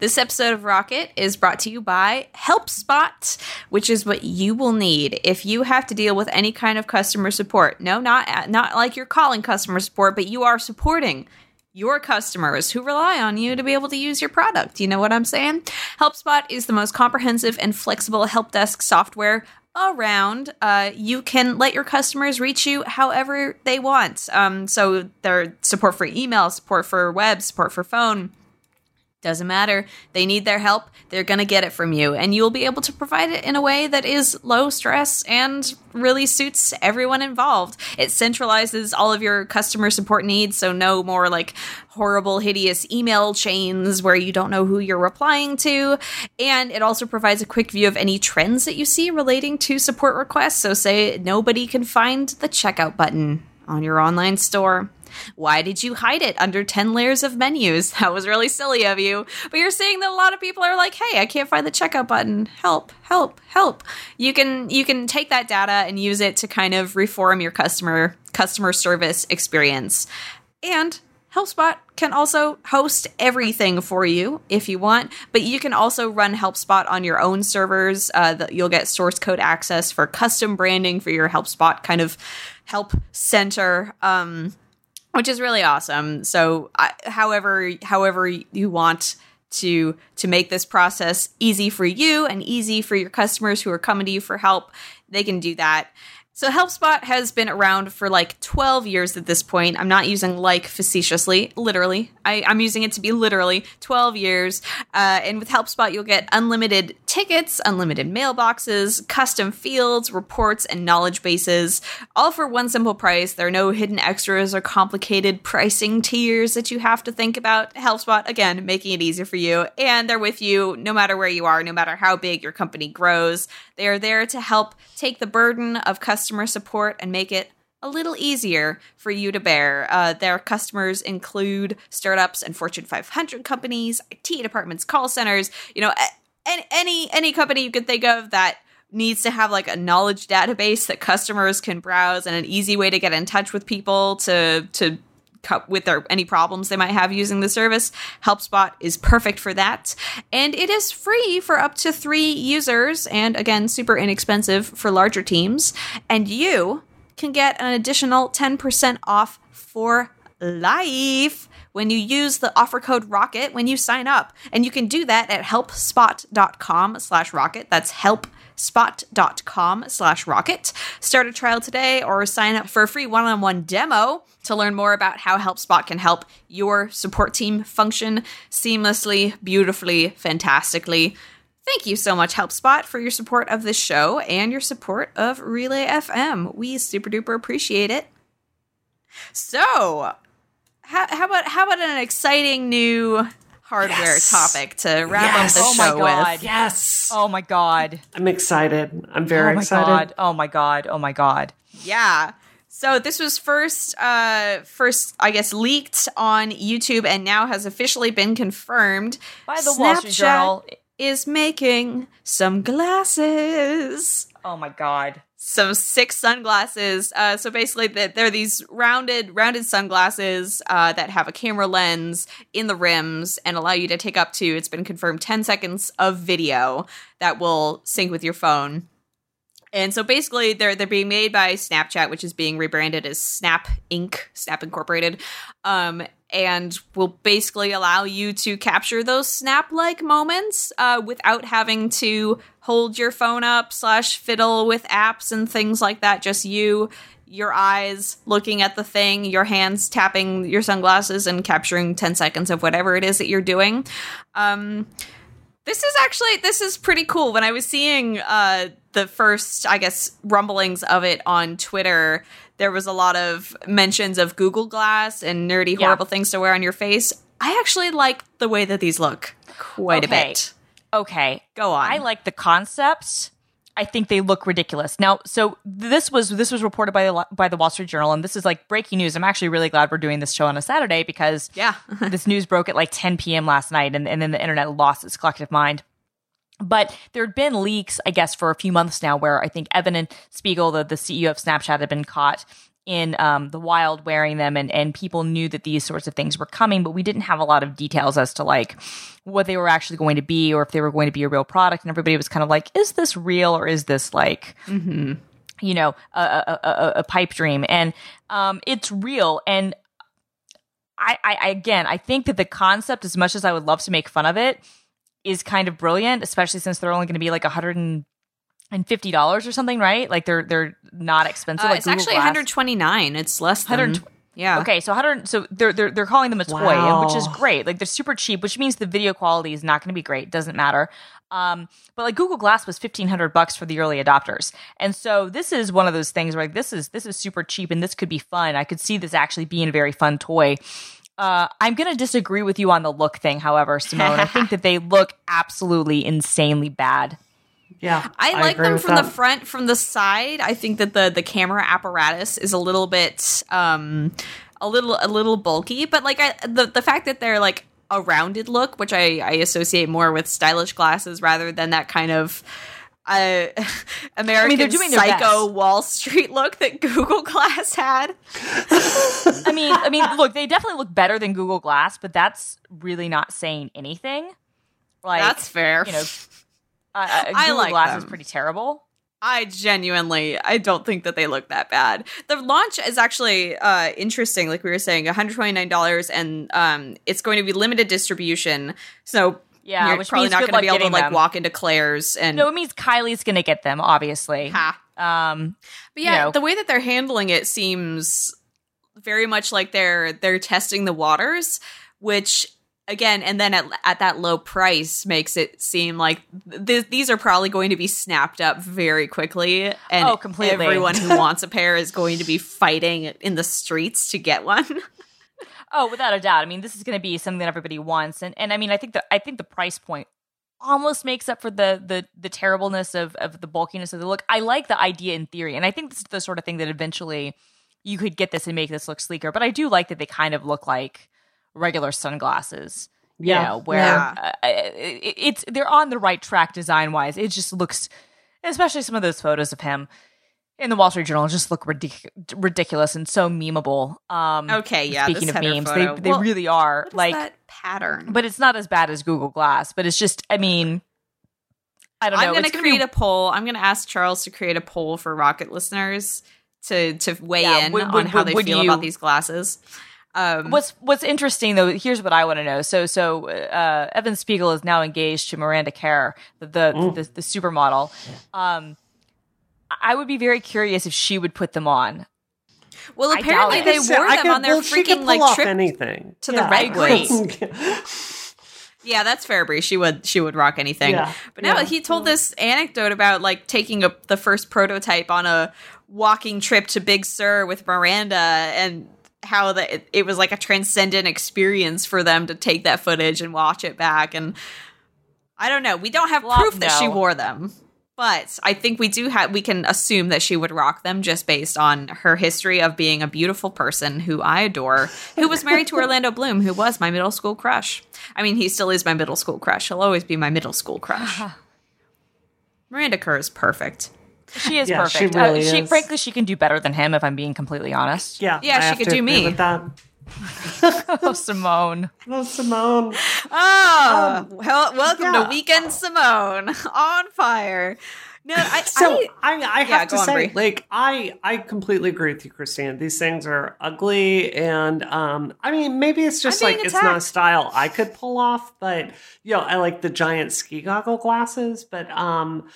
This episode of Rocket is brought to you by HelpSpot, which is what you will need if you have to deal with any kind of customer support. No, not not like you're calling customer support, but you are supporting your customers who rely on you to be able to use your product. You know what I'm saying? HelpSpot is the most comprehensive and flexible help desk software around. Uh, you can let your customers reach you however they want. Um, so their support for email, support for web, support for phone. Doesn't matter. They need their help. They're going to get it from you. And you'll be able to provide it in a way that is low stress and really suits everyone involved. It centralizes all of your customer support needs. So, no more like horrible, hideous email chains where you don't know who you're replying to. And it also provides a quick view of any trends that you see relating to support requests. So, say nobody can find the checkout button on your online store. Why did you hide it under 10 layers of menus? That was really silly of you. But you're seeing that a lot of people are like, "Hey, I can't find the checkout button. Help, help, help." You can you can take that data and use it to kind of reform your customer customer service experience. And HelpSpot can also host everything for you if you want, but you can also run HelpSpot on your own servers. Uh, you'll get source code access for custom branding for your HelpSpot kind of help center. Um, which is really awesome. So, I, however, however you want to to make this process easy for you and easy for your customers who are coming to you for help, they can do that. So HelpSpot has been around for like 12 years at this point. I'm not using like facetiously, literally. I, am using it to be literally 12 years. Uh, and with HelpSpot, you'll get unlimited tickets, unlimited mailboxes, custom fields, reports, and knowledge bases, all for one simple price. There are no hidden extras or complicated pricing tiers that you have to think about. HelpSpot, again, making it easier for you. And they're with you no matter where you are, no matter how big your company grows. They are there to help take the burden of customer support and make it a little easier for you to bear. Uh, their customers include startups and Fortune 500 companies, IT departments, call centers, you know, any any, any company you can think of that needs to have like a knowledge database that customers can browse and an easy way to get in touch with people to to with their any problems they might have using the service. HelpSpot is perfect for that, and it is free for up to three users, and again, super inexpensive for larger teams. And you can get an additional ten percent off for life when you use the offer code rocket when you sign up and you can do that at helpspot.com slash rocket that's help spot.com slash rocket. Start a trial today or sign up for a free one-on-one demo to learn more about how HelpSpot can help your support team function seamlessly, beautifully, fantastically. Thank you so much, HelpSpot, for your support of this show and your support of Relay FM. We super duper appreciate it. So, how, how about how about an exciting new hardware yes. topic to wrap yes. up the show oh with. Yes. Oh my god. I'm excited. I'm very oh my excited. God. Oh my god. Oh my god. Yeah. So this was first uh first I guess leaked on YouTube and now has officially been confirmed by the Snapchat Wall Street Journal is making some glasses. Oh my god some six sunglasses. Uh, so basically, they're these rounded, rounded sunglasses uh, that have a camera lens in the rims and allow you to take up to. It's been confirmed ten seconds of video that will sync with your phone. And so basically, they're they're being made by Snapchat, which is being rebranded as Snap Inc. Snap Incorporated. Um, and will basically allow you to capture those snap like moments uh, without having to hold your phone up slash fiddle with apps and things like that. Just you your eyes looking at the thing your hands tapping your sunglasses and capturing 10 seconds of whatever it is that you're doing. Um, this is actually this is pretty cool. When i was seeing uh, the first i guess rumblings of it on twitter there was a lot of mentions of Google Glass and nerdy, horrible yeah. things to wear on your face. I actually like the way that these look quite okay. a bit. Okay, go on. I like the concepts. I think they look ridiculous. Now, so this was this was reported by the by the Wall Street Journal, and this is like breaking news. I'm actually really glad we're doing this show on a Saturday because yeah, this news broke at like 10 p.m. last night, and, and then the internet lost its collective mind. But there had been leaks, I guess, for a few months now where I think Evan and Spiegel, the, the CEO of Snapchat, had been caught in um, the wild wearing them and, and people knew that these sorts of things were coming, but we didn't have a lot of details as to like what they were actually going to be or if they were going to be a real product. And everybody was kind of like, is this real or is this like, mm-hmm. you know, a, a, a, a, pipe dream? And um, it's real. And I, I, again, I think that the concept, as much as I would love to make fun of it, is kind of brilliant, especially since they're only going to be like a hundred and and fifty dollars or something, right? Like they're they're not expensive. Uh, like it's Google actually one hundred twenty nine. It's less than. Yeah. Okay, so 100 so they're they're they're calling them a toy, wow. which is great. Like they're super cheap, which means the video quality is not going to be great. Doesn't matter. Um, but like Google Glass was 1500 bucks for the early adopters. And so this is one of those things where like this is this is super cheap and this could be fun. I could see this actually being a very fun toy. Uh, I'm going to disagree with you on the look thing, however, Simone. I think that they look absolutely insanely bad. Yeah, I, I like them from that. the front, from the side. I think that the the camera apparatus is a little bit um a little a little bulky, but like I, the the fact that they're like a rounded look, which I, I associate more with stylish glasses rather than that kind of uh, American they're doing their Psycho. Wall Street look that Google Glass had. I mean, I mean, look, they definitely look better than Google Glass, but that's really not saying anything. Like That's fair. You know, uh, uh, I Google like Glass them. is pretty terrible. I genuinely, I don't think that they look that bad. The launch is actually uh, interesting. Like we were saying, one hundred twenty nine dollars, and um, it's going to be limited distribution. So Yeah, you're which probably not going to be able to like them. walk into Claire's and No, it means Kylie's going to get them, obviously. ha. Um, But yeah, you know. the way that they're handling it seems very much like they're they're testing the waters, which again, and then at at that low price makes it seem like th- these are probably going to be snapped up very quickly, and Oh, completely. everyone who wants a pair is going to be fighting in the streets to get one. Oh, without a doubt. I mean, this is going to be something that everybody wants, and and I mean, I think the I think the price point almost makes up for the the the terribleness of of the bulkiness of the look. I like the idea in theory, and I think this is the sort of thing that eventually you could get this and make this look sleeker. But I do like that they kind of look like regular sunglasses. You Yeah. know, where Yeah. uh, it, it's they're on the right track design wise. It just looks, especially some of those photos of him in the Wall Street Journal, just look ridic- ridiculous and so memeable. Um, Okay, yeah. Speaking of memes, photo. they they Well, really are what is like, that pattern. but it's not as bad as Google Glass. But it's just, I mean, I don't know. I'm going It's to be- create a poll. I'm going to ask Charles to create a poll for Rocket listeners to to weigh Yeah, in would- on would- how they would feel you- about these glasses. Um, What's What's interesting though? Here's what I want to know. So so uh, Evan Spiegel is now engaged to Miranda Kerr, the the, the, the supermodel. Um, I would be very curious if she would put them on. well, apparently they wore them could- on their well, freaking like trip. anything to the Yeah. Redwoods. Yeah, that's fair, Bree. She would she would rock anything. Yeah, But now yeah. he told this anecdote about like taking a, the first prototype on a walking trip to Big Sur with Miranda and how that it, it was like a transcendent experience for them to take that footage and watch it back and I don't know. We don't have Well, proof that she wore them. But I think we do have we can assume that she would rock them just based on her history of being a beautiful person who I adore, who was married to Orlando Bloom, who was my middle school crush. I mean, he still is my middle school crush. He'll always be my middle school crush. Miranda Kerr is perfect. She is Yeah, she perfect. really uh, she, is. frankly, she can do better than him. If I'm being completely honest. Yeah, Yeah, I she have could to do agree me. With that. Oh, Simone. Oh, Simone. Oh, well, welcome yeah. to Weekend Simone on fire. No, I, So I, I, I have go to on, say, Brie. like, I I completely agree with you, Christine. These things are ugly, and um, I mean, maybe it's just I'm like it's not a style I could pull off, but you know, I like the giant ski goggle glasses, but um,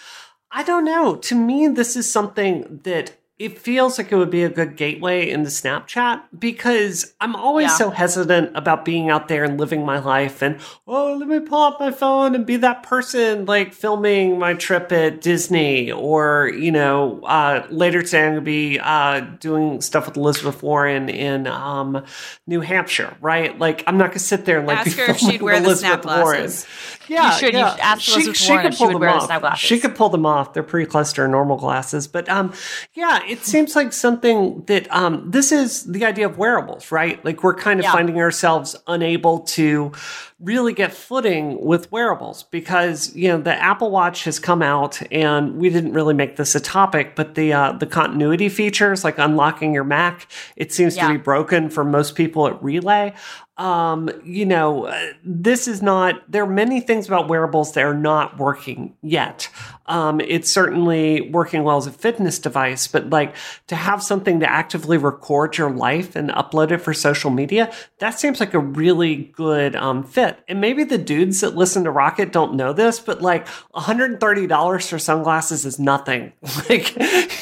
I don't know. To me, this is something that. It feels like it would be a good gateway into Snapchat because I'm always Yeah. so hesitant about being out there and living my life and, oh, let me pull up my phone and be that person like filming my trip at Disney or, you know, uh, later today I'm going to be uh, doing stuff with Elizabeth Warren in um, New Hampshire, right? Like, I'm not going to sit there and like Ask her if she'd wear the Elizabeth snap Warren. glasses. Yeah, You should. You yeah. should ask Elizabeth Warren if she pull them the off. glasses. She could pull them off. They're pretty close to her normal glasses. But um, yeah, it seems like something that um, this is the idea of wearables, right? Like we're kind of Yeah. finding ourselves unable to really get footing with wearables because you know the Apple Watch has come out and we didn't really make this a topic, but the uh, the continuity features like unlocking your Mac, it seems Yeah. to be broken for most people at Relay um, you know, this is not, there are many things about wearables that are not working yet. Um, it's certainly working well as a fitness device, but like to have something to actively record your life and upload it for social media, that seems like a really good um, fit. And maybe the dudes that listen to Rocket don't know this, but like $130 for sunglasses is nothing. Like,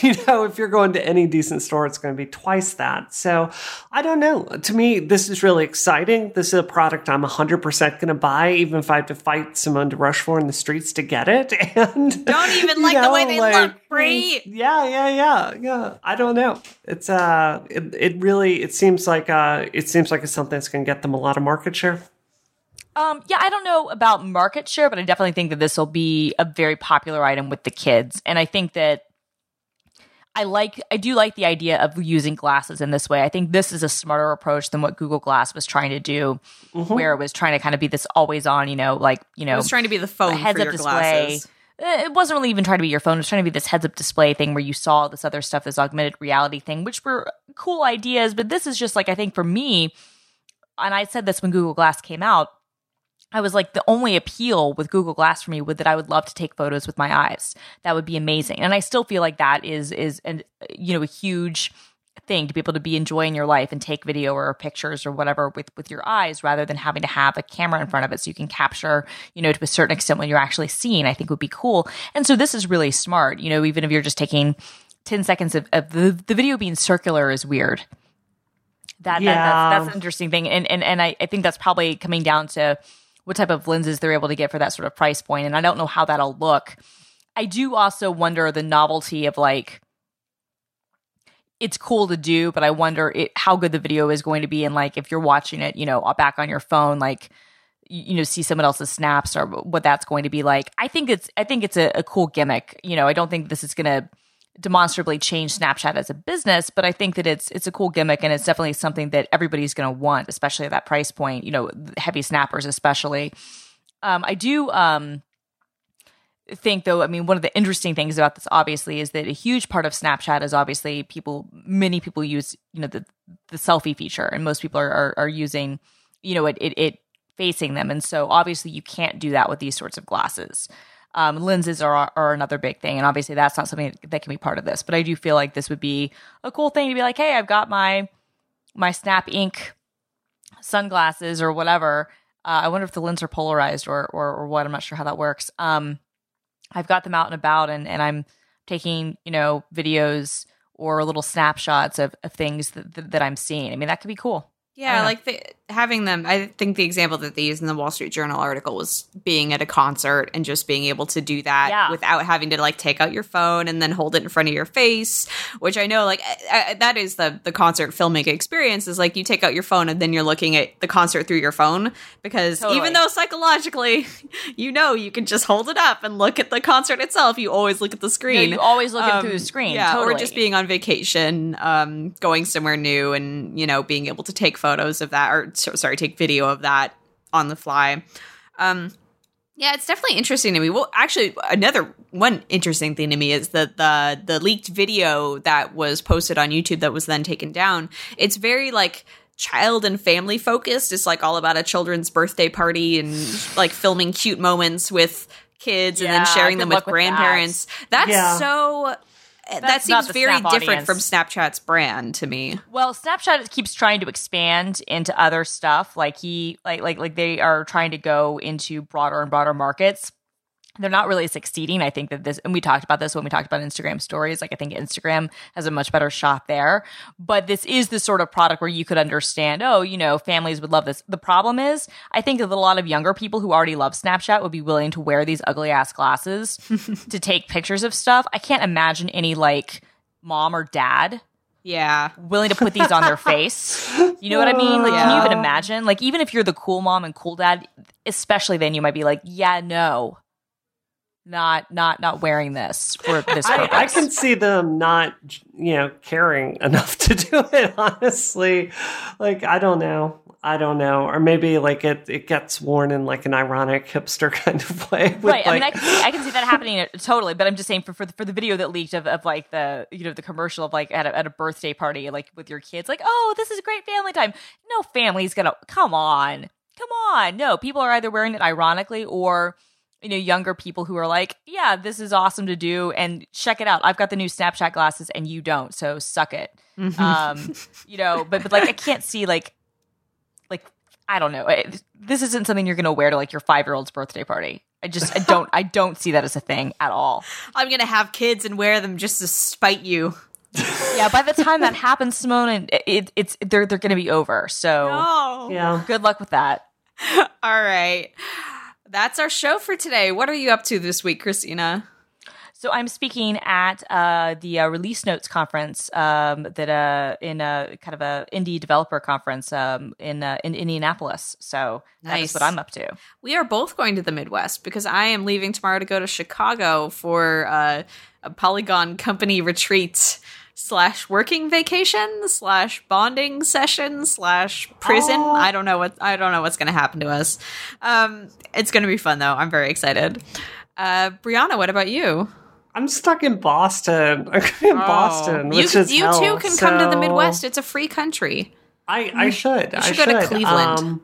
you know, if you're going to any decent store, it's going to be twice that. So I don't know. To me, this is really exciting. This is a product I'm 100% going to buy, even if I have to fight Simone de for in the streets to get it. And Don't even you like the way they like, look, Brie. Yeah, yeah, yeah, yeah. I don't know. It's uh, it, it really it seems like uh, it seems like it's something that's going to get them a lot of market share. Um, yeah, I don't know about market share, but I definitely think that this will be a very popular item with the kids. And I think that I like I do like the idea of using glasses in this way. I think this is a smarter approach than what Google Glass was trying to do, Mm-hmm. where it was trying to kind of be this always on, you know, like you know, I was trying to be the phone heads for up display. glasses. Eh, It wasn't really even trying to be your phone. It was trying to be this heads up display thing where you saw this other stuff, this augmented reality thing, which were cool ideas. But this is just like, I think for me, and I said this when Google Glass came out, I was like, the only appeal with Google Glass for me would that I would love to take photos with my eyes. That would be amazing. And I still feel like that is, is, an, you know, a huge thing to be able to be enjoying your life and take video or pictures or whatever with with your eyes rather than having to have a camera in front of it so you can capture you know to a certain extent when you're actually seeing i think would be cool and so this is really smart you know even if you're just taking 10 seconds of, of the, the video being circular is weird that, Yeah. that that's, that's an interesting thing and and, and I, I think that's probably coming down to what type of lenses they're able to get for that sort of price point and i don't know how that'll look i do also wonder the novelty of like it's cool to do, but I wonder it, how good the video is going to be. And like, if you're watching it, you know, uh, back on your phone, like, you, you know, see someone else's snaps or what that's going to be like. I think it's, I think it's a, a cool gimmick. You know, I don't think this is going to demonstrably change Snapchat as a business, but I think that it's, it's a cool gimmick and it's definitely something that everybody's going to want, especially at that price point, you know, heavy snappers, especially. Um, I do, um, think though i mean one of the interesting things about this obviously is that a huge part of snapchat is obviously people many people use you know the the selfie feature and most people are are, are using you know it, it it facing them and so obviously you can't do that with these sorts of glasses um, lenses are are another big thing and obviously that's not something that can be part of this but i do feel like this would be a cool thing to be like hey i've got my my Snap Inc sunglasses or whatever uh, i wonder if the lenses are polarized or, or or what i'm not sure how that works um I've got them out and about and, and I'm taking, you know, videos or little snapshots of, of things that, that, that I'm seeing. I mean, that could be cool. Yeah, Yeah. like the, having them. I think the example that they used in the Wall Street Journal article was being at a concert and just being able to do that Yeah. without having to like take out your phone and then hold it in front of your face. Which I know, like I, I, that is the the concert filming experience. Is like you take out your phone and then you're looking at the concert through your phone because Totally. even though psychologically, you know, you can just hold it up and look at the concert itself. You always look at the screen. know, you always look Um, through the screen. Yeah, totally. or just being on vacation, um, going somewhere new, and you know, being able to take photos of that, or so, sorry, take video of that on the fly. Um, yeah, it's definitely interesting to me. Well, actually, another one interesting thing to me is that the the leaked video that was posted on YouTube that was then taken down. It's very like child and family focused. It's like all about a children's birthday party and like filming cute moments with kids and then sharing them with luck with that. grandparents. That's Yeah. so. Eh, that seems very Snap different from. Snapchat's brand to me. Well, Snapchat keeps trying to expand into other stuff. Like he, like, like, like they are trying to go into broader and broader markets. They're not really succeeding. I think that this, and we talked about this when we talked about Instagram stories. Like, I think Instagram has a much better shot there. But this is the sort of product where you could understand, oh, you know, families would love this. The problem is, I think that a lot of younger people who already love Snapchat would be willing to wear these ugly ass glasses to take pictures of stuff. I can't imagine any like mom or dad Yeah. willing to put these on their face. You know what I mean? Like, can you even imagine? Like, even if you're the cool mom and cool dad, especially then, you might be like, yeah, no, not, not, not wearing this for this I, purpose. I can see them not, you know, caring enough to do it. Honestly, like I don't know, I don't know, or maybe like it it gets worn in like an ironic hipster kind of way. with, right. I mean, I can, see, I can see that happening uh, totally, but I'm just saying for for the, for the video that leaked of, of like the you know the commercial of like at a, at a birthday party like with your kids, like oh this is great family time. No family's gonna come on, come on. No, people are either wearing it ironically or you know younger people who are like yeah this is awesome to do and check it out i've got the new snapchat glasses and you don't so suck it um you know but but like i can't see like like i don't know it, this isn't something you're gonna wear to like your five year old's birthday party i just i don't i don't see that as a thing at all I'm going to have kids and wear them just to spite you. yeah by the time that happens simone and it, it's they're they're gonna be over so Oh. yeah. good luck with that All right. That's our show for today. What are you up to this week, Christina? So I'm speaking at uh, the uh, Release Notes conference um, that uh, in a kind of a indie developer conference um, in uh, in Indianapolis. So that Nice. is what I'm up to. We are both going to the Midwest because I am leaving tomorrow to go to Chicago for uh, a Polygon company retreat slash working vacation slash bonding session slash prison. Oh. I don't know what I don't know what's going to happen to us. Um, it's going to be fun though. I'm very excited. Uh, Brianna, what about you? I'm stuck in Boston. I'm in Boston, Oh. which you is you hell. too can come to the Midwest. It's a free country. I, I should. I should go to Cleveland. Um,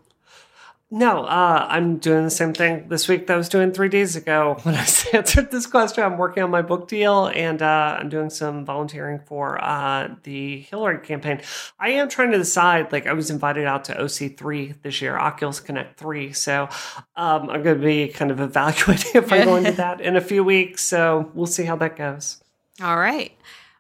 no, uh, I'm doing the same thing this week that I was doing three days ago when I answered this question. I'm working on my book deal and uh, I'm doing some volunteering for uh, the Hillary campaign. I am trying to decide, like, I was invited out to OC3 this year, Oculus Connect 3. So um, I'm going to be kind of evaluating if I'm going to that in a few weeks. So we'll see how that goes. All right.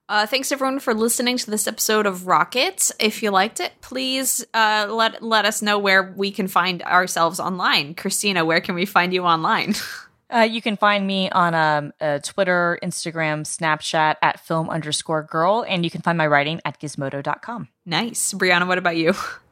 Uh, thanks everyone for listening to this episode of Rocket. If you liked it, please uh, let let us know where we can find ourselves online. Christina, where can we find you online? Uh, you can find me on um, uh, Twitter, Instagram, Snapchat at film underscore girl, and you can find my writing at gizmodo.com. nice, Brianna. What about you?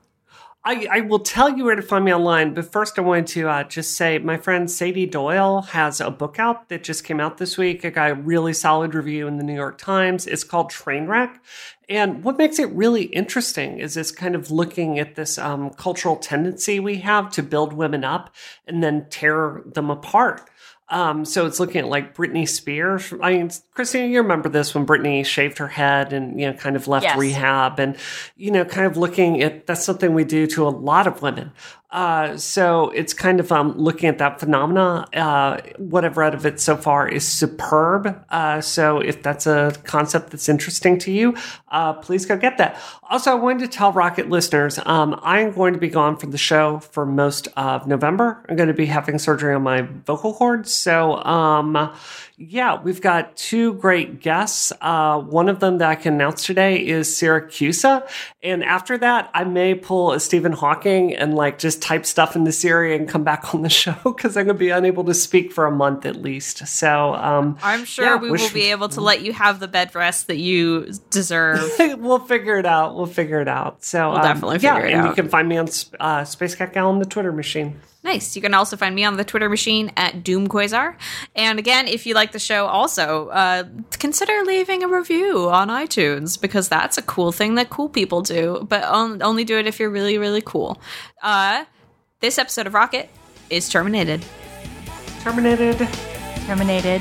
I, I will tell you where to find me online, but first I wanted to uh, just say my friend Sady Doyle has a book out that just came out this week. It got a really solid review in the New York Times. It's called Trainwreck. And what makes it really interesting is it's kind of looking at this um, cultural tendency we have to build women up and then tear them apart. Um, so it's looking at like Britney Spears. I mean, Christina, you remember this when Britney shaved her head and, you know, kind of left Yes. rehab and, you know, kind of looking at that's something we do to a lot of women. Uh, so it's kind of um, looking at that phenomena. Uh, what I've read of it so far is superb. Uh, so if that's a concept that's interesting to you, uh, please go get that. Also, I wanted to tell Rocket listeners um, I'm going to be gone from the show for most of November. I'm going to be having surgery on my vocal cords. So, um, yeah, we've got two great guests. Uh, one of them that I can announce today is Siracusa. And after that, I may pull a Stephen Hawking and like just type stuff in the Siri and come back on the show because I'm going to be unable to speak for a month at least. So, um, I'm sure Yeah, we will be able to let you have the bed rest that you deserve. we'll figure it out. We'll figure it out. So We'll um, definitely yeah, it and out. you can find me on uh, Space Cat Gal on the Twitter machine. Nice. You can also find me on the Twitter machine at DoomQuasar. And again, if you like the show, also uh, consider leaving a review on iTunes because that's a cool thing that cool people do. But on- only do it if you're really, really cool. Uh, this episode of Rocket is terminated. Terminated. Terminated.